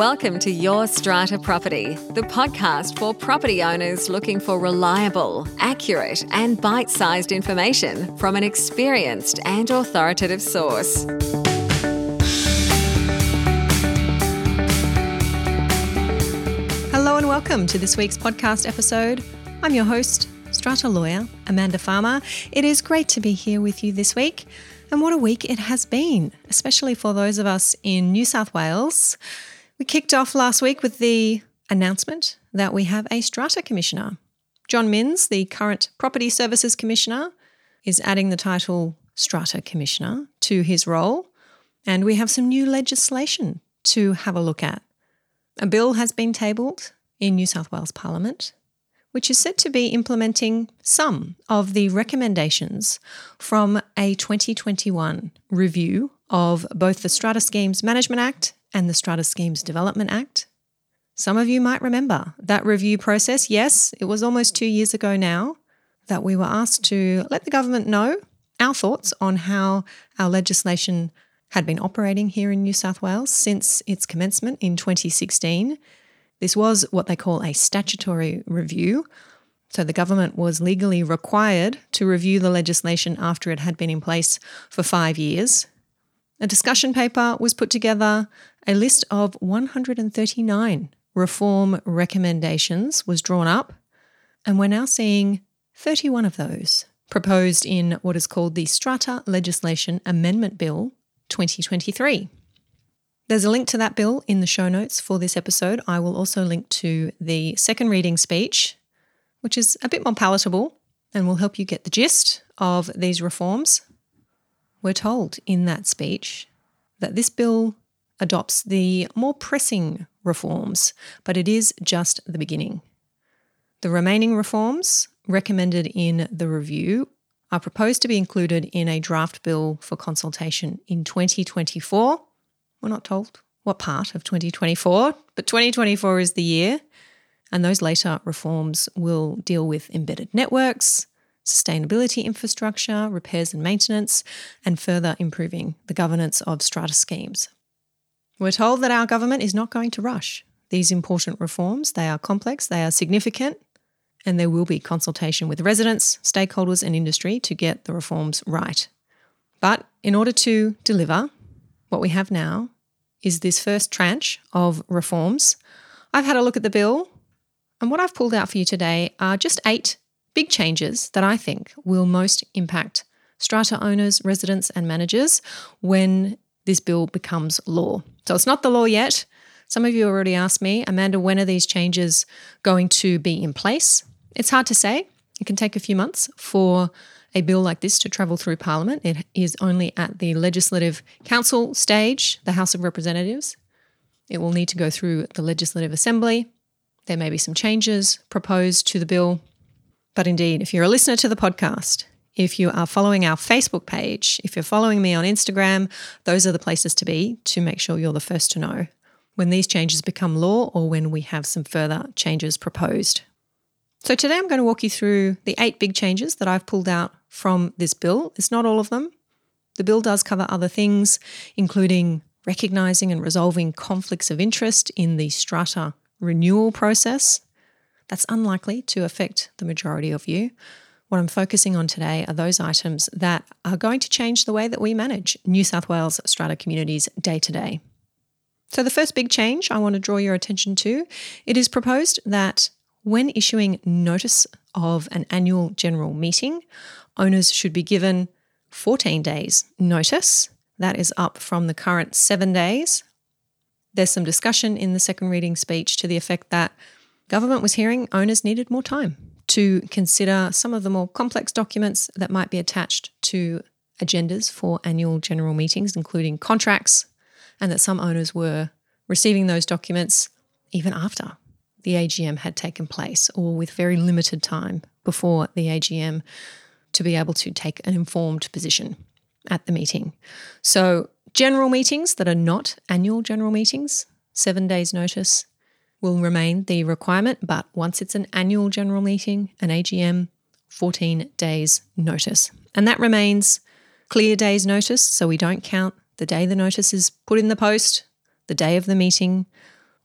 Welcome to Your Strata Property, the podcast for property owners looking for reliable, accurate, and bite sized information from an experienced and authoritative source. Hello and welcome to this week's podcast episode. I'm your host, Strata lawyer Amanda Farmer. It is great to be here with you this week. And what a week it has been, especially for those of us in New South Wales. We kicked off last week with the announcement that we have a Strata Commissioner. John Minns, the current Property Services Commissioner, is adding the title Strata Commissioner to his role. And we have some new legislation to have a look at. A bill has been tabled in New South Wales Parliament, which is said to be implementing some of the recommendations from a 2021 review of both the Strata Schemes Management Act and the Strata Schemes Development Act. Some of you might remember that review process. Yes, it was almost two years ago now that we were asked to let the government know our thoughts on how our legislation had been operating here in New South Wales since its commencement in 2016. This was what they call a statutory review. So the government was legally required to review the legislation after it had been in place for five years. A discussion paper was put together a list of 139 reform recommendations was drawn up, and we're now seeing 31 of those proposed in what is called the Strata Legislation Amendment Bill 2023. There's a link to that bill in the show notes for this episode. I will also link to the second reading speech, which is a bit more palatable and will help you get the gist of these reforms. We're told in that speech that this bill adopts the more pressing reforms, but it is just the beginning. The remaining reforms recommended in the review are proposed to be included in a draft bill for consultation in 2024. We're not told what part of 2024, but 2024 is the year. And those later reforms will deal with embedded networks, sustainability infrastructure, repairs and maintenance, and further improving the governance of strata schemes. We're told that our government is not going to rush these important reforms. They are complex, they are significant, and there will be consultation with residents, stakeholders, and industry to get the reforms right. But in order to deliver, what we have now is this first tranche of reforms. I've had a look at the bill, and what I've pulled out for you today are just eight big changes that I think will most impact strata owners, residents, and managers when this bill becomes law. So it's not the law yet. Some of you already asked me, Amanda, when are these changes going to be in place? It's hard to say. It can take a few months for a bill like this to travel through Parliament. It is only at the Legislative Council stage, the House of Representatives. It will need to go through the Legislative Assembly. There may be some changes proposed to the bill. But indeed, if you're a listener to the podcast, if you are following our Facebook page, if you're following me on Instagram, those are the places to be to make sure you're the first to know when these changes become law or when we have some further changes proposed. So, today I'm going to walk you through the eight big changes that I've pulled out from this bill. It's not all of them. The bill does cover other things, including recognising and resolving conflicts of interest in the strata renewal process. That's unlikely to affect the majority of you. What I'm focusing on today are those items that are going to change the way that we manage New South Wales strata communities day to day. So the first big change I want to draw your attention to, it is proposed that when issuing notice of an annual general meeting, owners should be given 14 days notice. That is up from the current 7 days. There's some discussion in the second reading speech to the effect that government was hearing owners needed more time to consider some of the more complex documents that might be attached to agendas for annual general meetings, including contracts, and that some owners were receiving those documents even after the AGM had taken place or with very limited time before the AGM to be able to take an informed position at the meeting. So, general meetings that are not annual general meetings, seven days' notice, will remain the requirement, but once it's an annual general meeting, an AGM, 14 days notice. And that remains clear days notice, so we don't count the day the notice is put in the post, the day of the meeting,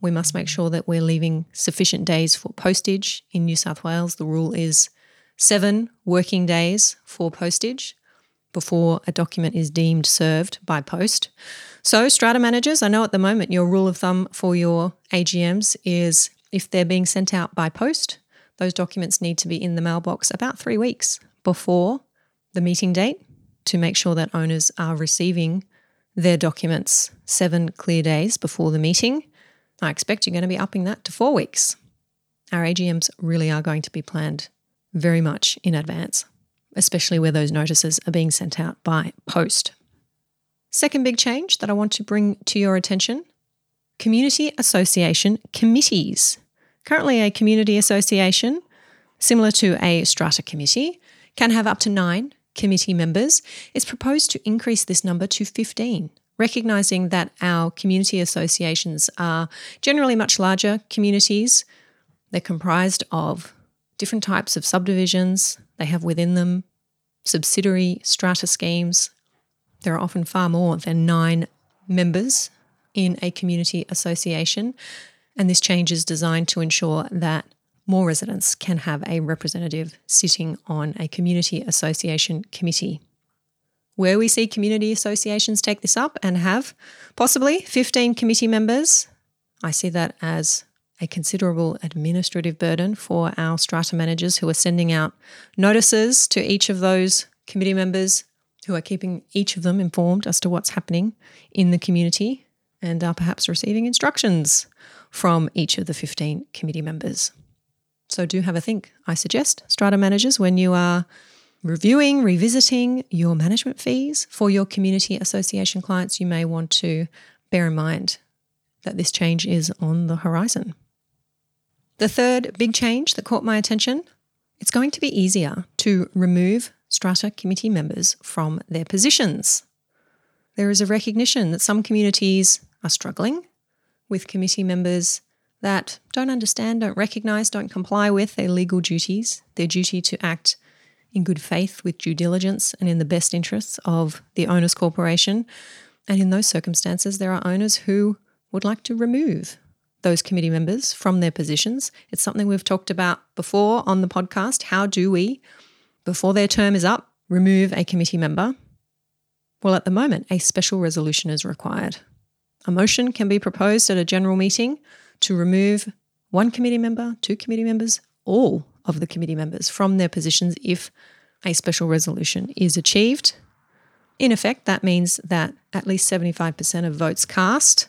we must make sure that we're leaving sufficient days for postage. In New South Wales, the rule is seven working days for postage before a document is deemed served by post. So, strata managers, I know at the moment your rule of thumb for your AGMs is if they're being sent out by post, those documents need to be in the mailbox about three weeks before the meeting date to make sure that owners are receiving their documents seven clear days before the meeting. I expect you're going to be upping that to four weeks. Our AGMs really are going to be planned very much in advance, especially where those notices are being sent out by post. Second big change that I want to bring to your attention community association committees. Currently, a community association, similar to a strata committee, can have up to nine committee members. It's proposed to increase this number to 15 recognizing that our community associations are generally much larger communities. They're comprised of different types of subdivisions, they have within them subsidiary strata schemes. There are often far more than nine members in a community association, and this change is designed to ensure that more residents can have a representative sitting on a community association committee where we see community associations take this up and have possibly 15 committee members, I see that as a considerable administrative burden for our strata managers who are sending out notices to each of those committee members who are keeping each of them informed as to what's happening in the community and are perhaps receiving instructions from each of the 15 committee members. So do have a think, I suggest, strata managers, when you are reviewing, revisiting your management fees for your community association clients, you may want to bear in mind that this change is on the horizon. The third big change that caught my attention it's going to be easier to remove strata committee members from their positions. There is a recognition that some communities are struggling with committee members that don't understand, don't recognise, don't comply with their legal duties, their duty to act in good faith with due diligence and in the best interests of the owner's corporation. And in those circumstances, there are owners who would like to remove those committee members from their positions. It's something we've talked about before on the podcast. How do we, before their term is up, remove a committee member? Well, at the moment, a special resolution is required. A motion can be proposed at a general meeting to remove one committee member, two committee members, all of the committee members from their positions if a special resolution is achieved. In effect, that means that at least 75% of votes cast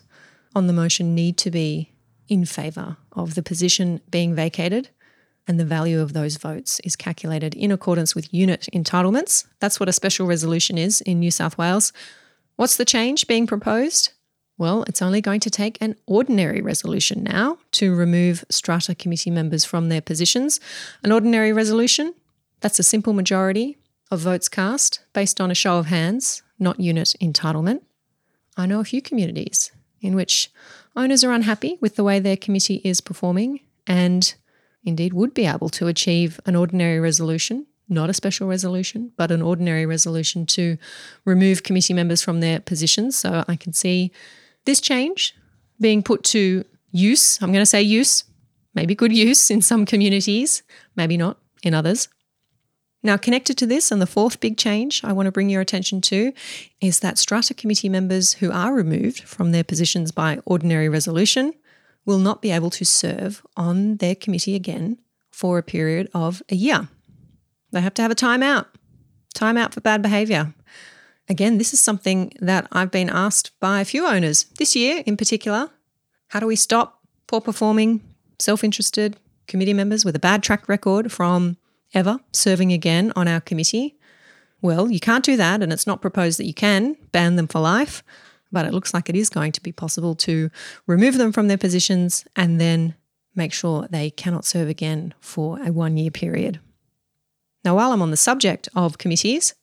on the motion need to be in favour of the position being vacated, and the value of those votes is calculated in accordance with unit entitlements. That's what a special resolution is in New South Wales. What's the change being proposed? Well, it's only going to take an ordinary resolution now to remove strata committee members from their positions. An ordinary resolution, that's a simple majority of votes cast based on a show of hands, not unit entitlement. I know a few communities in which owners are unhappy with the way their committee is performing and indeed would be able to achieve an ordinary resolution, not a special resolution, but an ordinary resolution to remove committee members from their positions. So I can see this change being put to use, I'm going to say use, maybe good use in some communities, maybe not in others. Now, connected to this, and the fourth big change I want to bring your attention to is that strata committee members who are removed from their positions by ordinary resolution will not be able to serve on their committee again for a period of a year. They have to have a timeout, timeout for bad behaviour. Again, this is something that I've been asked by a few owners this year in particular. How do we stop poor performing, self interested committee members with a bad track record from ever serving again on our committee? Well, you can't do that, and it's not proposed that you can ban them for life, but it looks like it is going to be possible to remove them from their positions and then make sure they cannot serve again for a one year period. Now, while I'm on the subject of committees,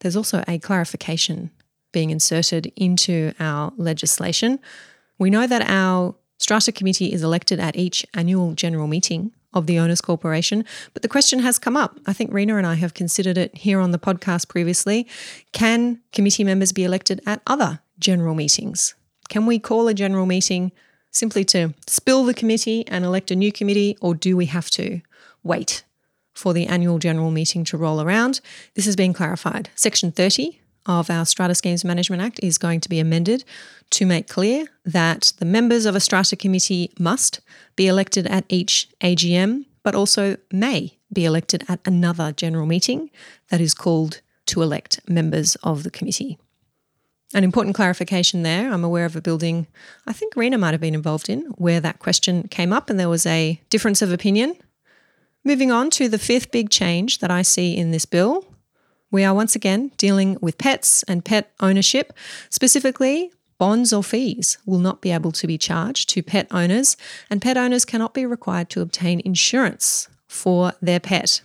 there's also a clarification being inserted into our legislation. We know that our Strata Committee is elected at each annual general meeting of the Owners Corporation, but the question has come up. I think Rena and I have considered it here on the podcast previously. Can committee members be elected at other general meetings? Can we call a general meeting simply to spill the committee and elect a new committee, or do we have to wait for the annual general meeting to roll around? This has been clarified. Section 30 of our Strata Schemes Management Act is going to be amended to make clear that the members of a strata committee must be elected at each AGM, but also may be elected at another general meeting that is called to elect members of the committee. An important clarification there. I'm aware of a building I think Rena might have been involved in where that question came up and there was a difference of opinion. Moving on to the fifth big change that I see in this bill. We are once again dealing with pets and pet ownership. Specifically, bonds or fees will not be able to be charged to pet owners, and pet owners cannot be required to obtain insurance for their pet.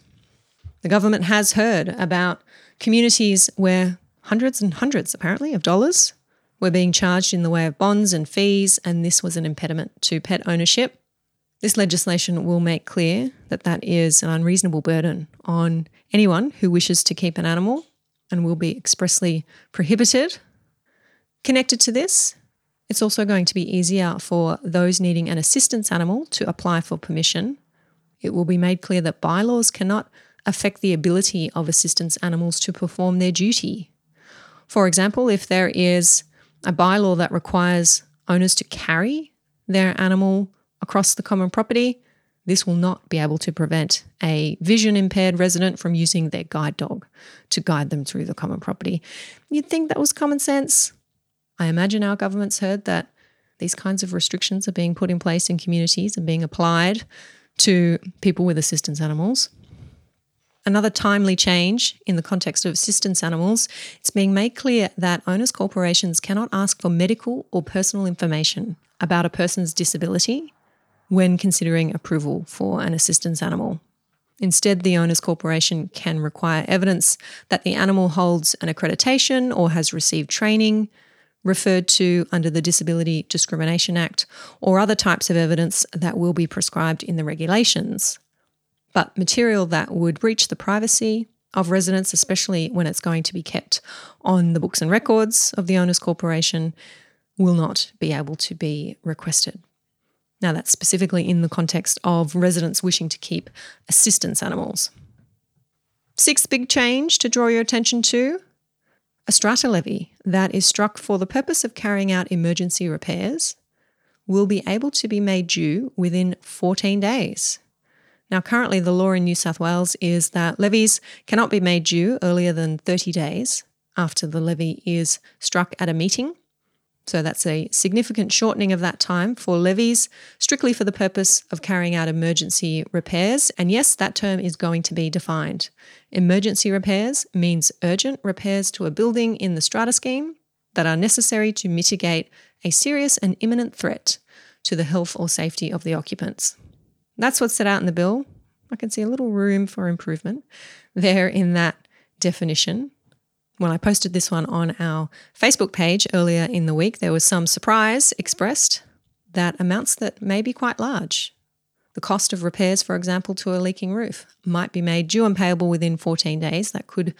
The government has heard about communities where hundreds and hundreds, apparently, of dollars were being charged in the way of bonds and fees, and this was an impediment to pet ownership. This legislation will make clear that that is an unreasonable burden on anyone who wishes to keep an animal and will be expressly prohibited. Connected to this, it's also going to be easier for those needing an assistance animal to apply for permission. It will be made clear that bylaws cannot affect the ability of assistance animals to perform their duty for example, if there is a bylaw that requires owners to carry their animal across the common property, this will not be able to prevent a vision impaired resident from using their guide dog to guide them through the common property. You'd think that was common sense. I imagine our government's heard that these kinds of restrictions are being put in place in communities and being applied to people with assistance animals. Another timely change in the context of assistance animals, it's being made clear that owners corporations cannot ask for medical or personal information about a person's disability when considering approval for an assistance animal. Instead, the owner's corporation can require evidence that the animal holds an accreditation or has received training referred to under the Disability Discrimination Act or other types of evidence that will be prescribed in the regulations but material that would breach the privacy of residents, especially when it's going to be kept on the books and records of the owner's corporation, will not be able to be requested. Now, that's specifically in the context of residents wishing to keep assistance animals. Sixth big change to draw your attention to a strata levy that is struck for the purpose of carrying out emergency repairs will be able to be made due within 14 days now, currently, the law in New South Wales is that levies cannot be made due earlier than 30 days after the levy is struck at a meeting. So that's a significant shortening of that time for levies, strictly for the purpose of carrying out emergency repairs. And yes, that term is going to be defined. Emergency repairs means urgent repairs to a building in the strata scheme that are necessary to mitigate a serious and imminent threat to the health or safety of the occupants. That's what's set out in the bill. I can see a little room for improvement there in that definition. When I posted this one on our Facebook page earlier in the week, there was some surprise expressed that amounts that may be quite large. The cost of repairs, for example, to a leaking roof might be made due and payable within 14 days. That could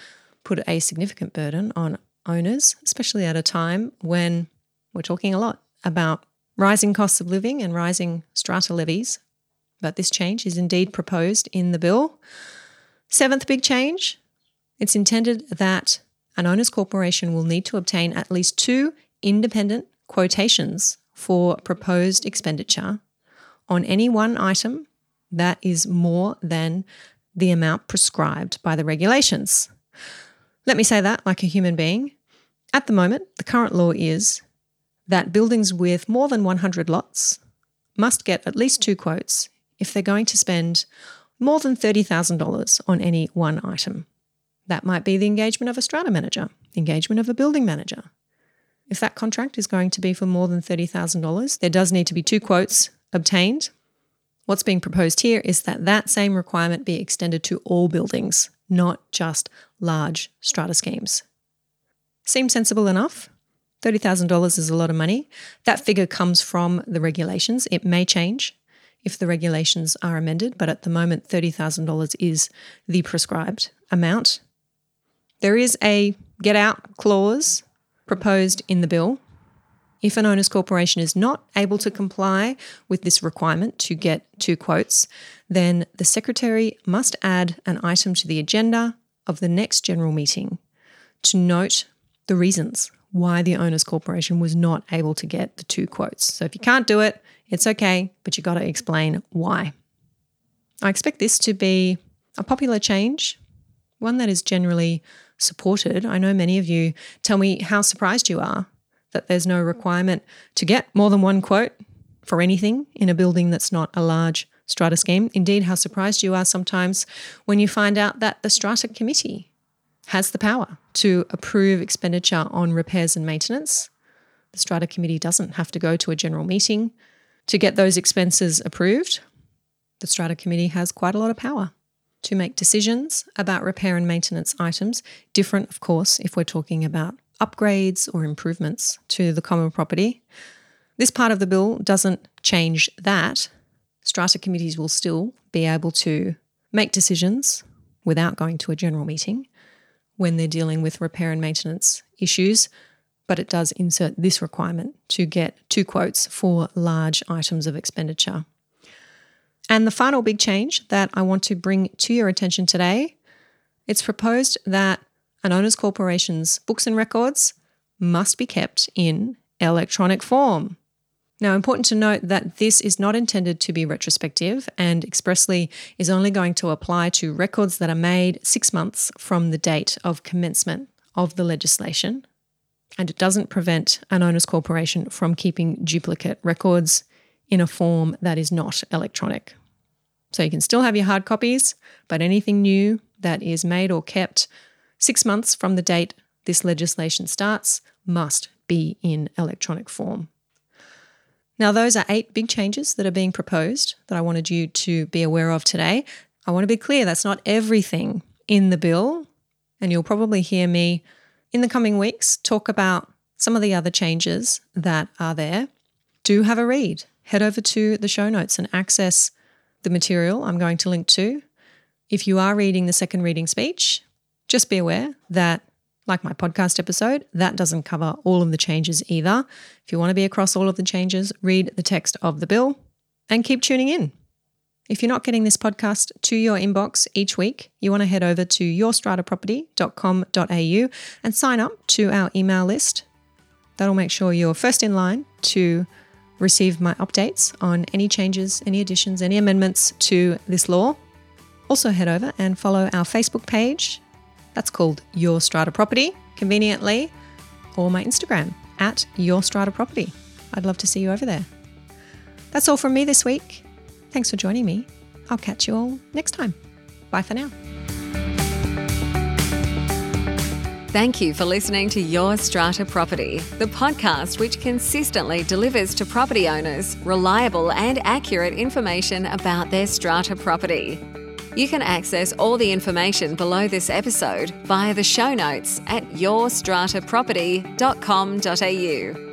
put a significant burden on owners, especially at a time when we're talking a lot about rising costs of living and rising strata levies but this change is indeed proposed in the bill. Seventh big change it's intended that an owner's corporation will need to obtain at least two independent quotations for proposed expenditure on any one item that is more than the amount prescribed by the regulations. Let me say that like a human being. At the moment, the current law is that buildings with more than 100 lots must get at least two quotes if they're going to spend more than $30,000 on any one item. That might be the engagement of a strata manager, engagement of a building manager. If that contract is going to be for more than $30,000, there does need to be two quotes obtained. What's being proposed here is that that same requirement be extended to all buildings, not just large strata schemes. Seems sensible enough. $30,000 is a lot of money. That figure comes from the regulations. It may change if the regulations are amended, but at the moment, $30,000 is the prescribed amount. There is a get out clause proposed in the bill. If an owner's corporation is not able to comply with this requirement to get two quotes, then the secretary must add an item to the agenda of the next general meeting to note the reasons why the owner's corporation was not able to get the two quotes. So if you can't do it, it's okay, but you've got to explain why. I expect this to be a popular change, one that is generally supported. I know many of you tell me how surprised you are that there's no requirement to get more than one quote for anything in a building that's not a large strata scheme. Indeed, how surprised you are sometimes when you find out that the strata committee has the power to approve expenditure on repairs and maintenance. The strata committee doesn't have to go to a general meeting to get those expenses approved. The strata committee has quite a lot of power to make decisions about repair and maintenance items, different, of course, if we're talking about upgrades or improvements to the common property. This part of the bill doesn't change that. Strata committees will still be able to make decisions without going to a general meeting when they're dealing with repair and maintenance issues, but it does insert this requirement to get two quotes for large items of expenditure. And the final big change that I want to bring to your attention today, it's proposed that an owner's corporation's books and records must be kept in electronic form. Now, important to note that this is not intended to be retrospective and expressly is only going to apply to records that are made six months from the date of commencement of the legislation. And it doesn't prevent an owner's corporation from keeping duplicate records in a form that is not electronic. So you can still have your hard copies, but anything new that is made or kept six months from the date this legislation starts must be in electronic form. Now, those are eight big changes that are being proposed that I wanted you to be aware of today. I want to be clear that's not everything in the bill, and you'll probably hear me in the coming weeks talk about some of the other changes that are there. Do have a read. Head over to the show notes and access the material I'm going to link to. If you are reading the second reading speech, just be aware that, like my podcast episode, that doesn't cover all of the changes either. If you want to be across all of the changes, read the text of the bill and keep tuning in. If you're not getting this podcast to your inbox each week, you want to head over to yourstrataproperty.com.au and sign up to our email list. That'll make sure you're first in line to receive my updates on any changes, any additions, any amendments to this law. Also, head over and follow our Facebook page. That's called Your Strata Property, conveniently, or my Instagram at Your Strata Property. I'd love to see you over there. That's all from me this week. Thanks for joining me. I'll catch you all next time. Bye for now. Thank you for listening to Your Strata Property, the podcast which consistently delivers to property owners reliable and accurate information about their strata property. You can access all the information below this episode via the show notes at yourstrataproperty.com.au.